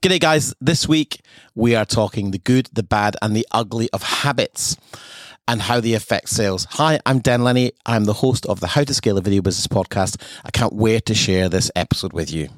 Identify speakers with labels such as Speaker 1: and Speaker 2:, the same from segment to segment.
Speaker 1: G'day, guys. This week we are talking the good, the bad, and the ugly of habits and how they affect sales. Hi, I'm Dan Lenny. I'm the host of the How to Scale a Video Business podcast. I can't wait to share this episode with you.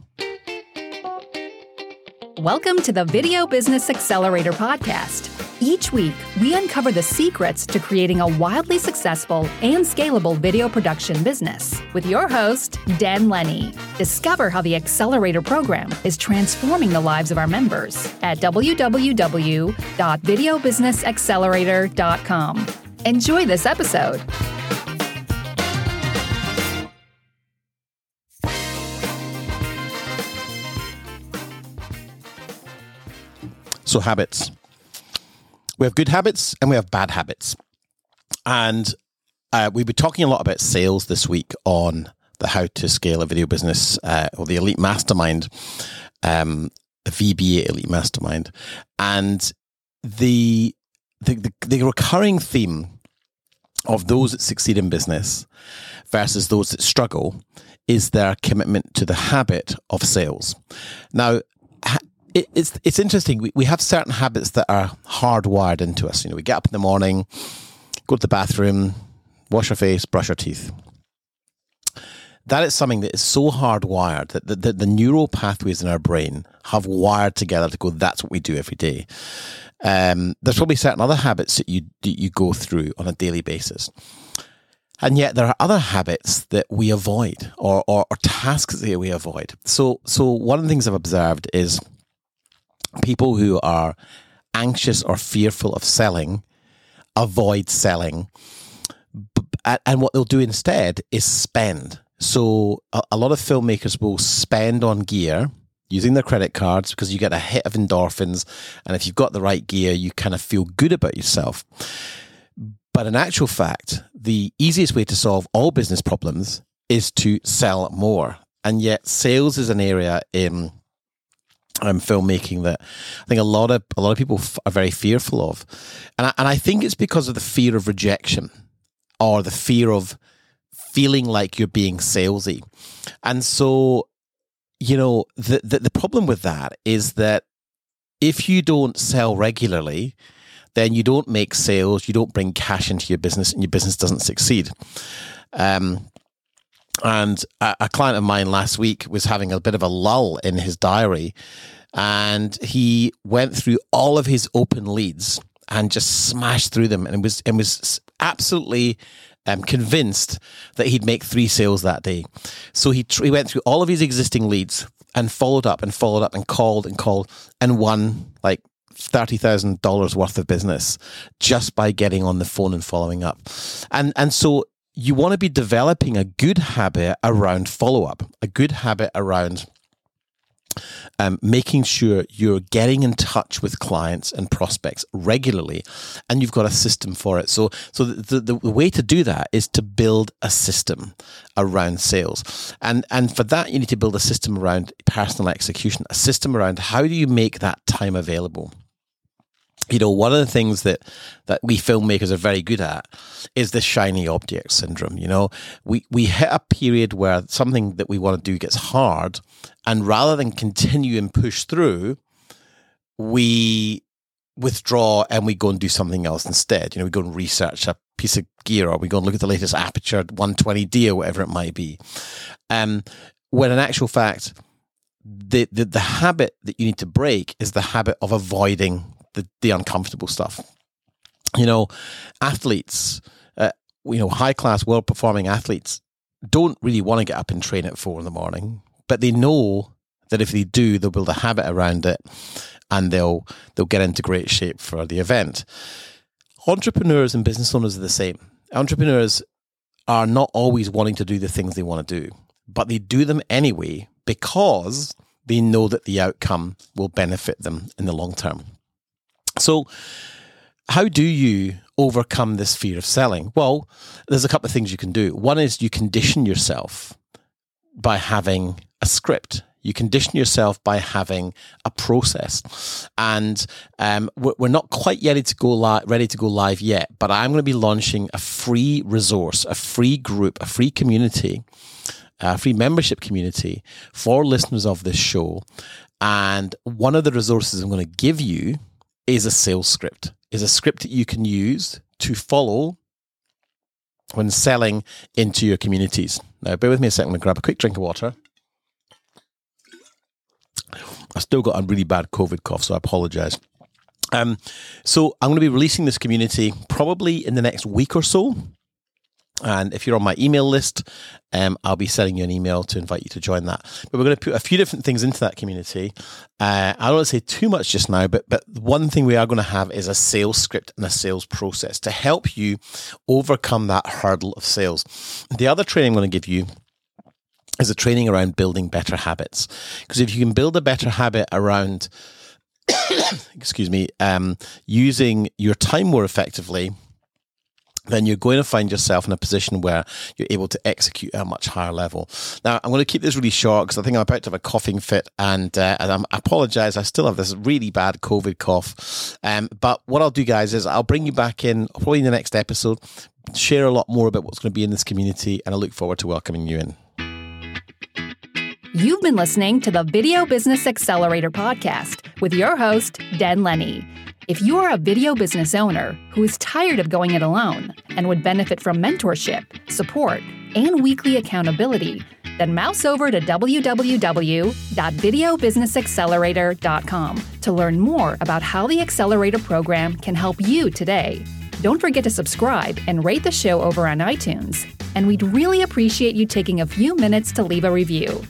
Speaker 2: Welcome to the Video Business Accelerator podcast. Each week, we uncover the secrets to creating a wildly successful and scalable video production business with your host, Dan Lenny. Discover how the Accelerator program is transforming the lives of our members at www.videobusinessaccelerator.com. Enjoy this episode.
Speaker 1: So, habits. We have good habits and we have bad habits. And uh, we've been talking a lot about sales this week on the How to Scale a Video Business uh, or the Elite Mastermind, um, the VBA Elite Mastermind. And the, the, the, the recurring theme of those that succeed in business versus those that struggle is their commitment to the habit of sales. Now, it, it's it's interesting. We, we have certain habits that are hardwired into us. You know, we get up in the morning, go to the bathroom, wash our face, brush our teeth. That is something that is so hardwired that the, the, the neural pathways in our brain have wired together to go. That's what we do every day. Um, there's probably certain other habits that you you go through on a daily basis. And yet there are other habits that we avoid or, or, or tasks that we avoid. So, so one of the things I've observed is people who are anxious or fearful of selling avoid selling. And what they'll do instead is spend. So a, lot of filmmakers will spend on gear using their credit cards because you get a hit of endorphins. And if you've got the right gear, you kind of feel good about yourself. But in actual fact, the easiest way to solve all business problems is to sell more. And yet, sales is an area in um, filmmaking that I think a lot of a lot of people f- are very fearful of, and I, and I think it's because of the fear of rejection or the fear of feeling like you're being salesy, and so you know the, the the problem with that is that if you don't sell regularly, then you don't make sales, you don't bring cash into your business, and your business doesn't succeed. Um, and a, a, client of mine last week was having a bit of a lull in his diary. And he went through all of his open leads and just smashed through them and was and was absolutely um, convinced that he'd make three sales that day. So he, he went through all of his existing leads and followed up and followed up and called and called and won like $30,000 worth of business just by getting on the phone and following up. And, and so you want to be developing a good habit around follow up, a good habit around um, making sure you're getting in touch with clients and prospects regularly, and you've got a system for it. So, so the, the, the way to do that is to build a system around sales, and and for that you need to build a system around personal execution, a system around how do you make that time available you know, one of the things that that we filmmakers are very good at is the shiny object syndrome. You know, we we hit a period where something that we want to do gets hard, and rather than continue and push through, we withdraw and we go and do something else instead. You know, we go and research a piece of gear, or we go and look at the latest Aputure 120D or whatever it might be. Um, when in actual fact, the, the the habit that you need to break is the habit of avoiding the, the uncomfortable stuff. You know, athletes, uh, you know, high class, well performing athletes don't really want to get up and train at four in the morning, but they know that if they do, they'll build a habit around it and they'll they'll get into great shape for the event. Entrepreneurs and business owners are the same. Entrepreneurs are not always wanting to do the things they want to do, but they do them anyway because they know that the outcome will benefit them in the long term. So, how do you overcome this fear of selling? Well, there's a couple of things you can do. One is you condition yourself by having a script. You condition yourself by having a process, and um, we're not quite ready to go li- ready to go live yet. But I'm going to be launching a free resource, a free group, a free community a free membership community for listeners of this show And one of the resources I'm going to give you is a sales script, is a script that you can use to follow when selling into your communities. Now, bear with me a second. I'm going to grab a quick drink of water. I still got a really bad COVID cough, so I apologize. Um, so I'm going to be releasing this community probably in the next week or so. And if you're on my email list, um, I'll be sending you an email to invite you to join that. But we're going to put a few different things into that community. Uh, I don't want to say too much just now, but but one thing we are going to have is a sales script and a sales process to help you overcome that hurdle of sales. The other training I'm going to give you is a training around building better habits. Because if you can build a better habit around, excuse me, um, using your time more effectively, then you're going to find yourself in a position where you're able to execute at a much higher level. Now, I'm going to keep this really short because I think I'm about to have a coughing fit, and, uh, and i apologize. I still have this really bad COVID cough. Um, but what I'll do, guys, is I'll bring you back in probably in the next episode, share a lot more about what's going to be in this community, and I look forward to welcoming you in.
Speaker 2: You've been listening to the Video Business Accelerator podcast with your host, Dan Lenny. If you are a video business owner who is tired of going it alone and would benefit from mentorship, support, and weekly accountability, then mouse over to www.videobusinessaccelerator.com to learn more about how the Accelerator program can help you today. Don't forget to subscribe and rate the show over on iTunes. And we'd really appreciate you taking a few minutes to leave a review.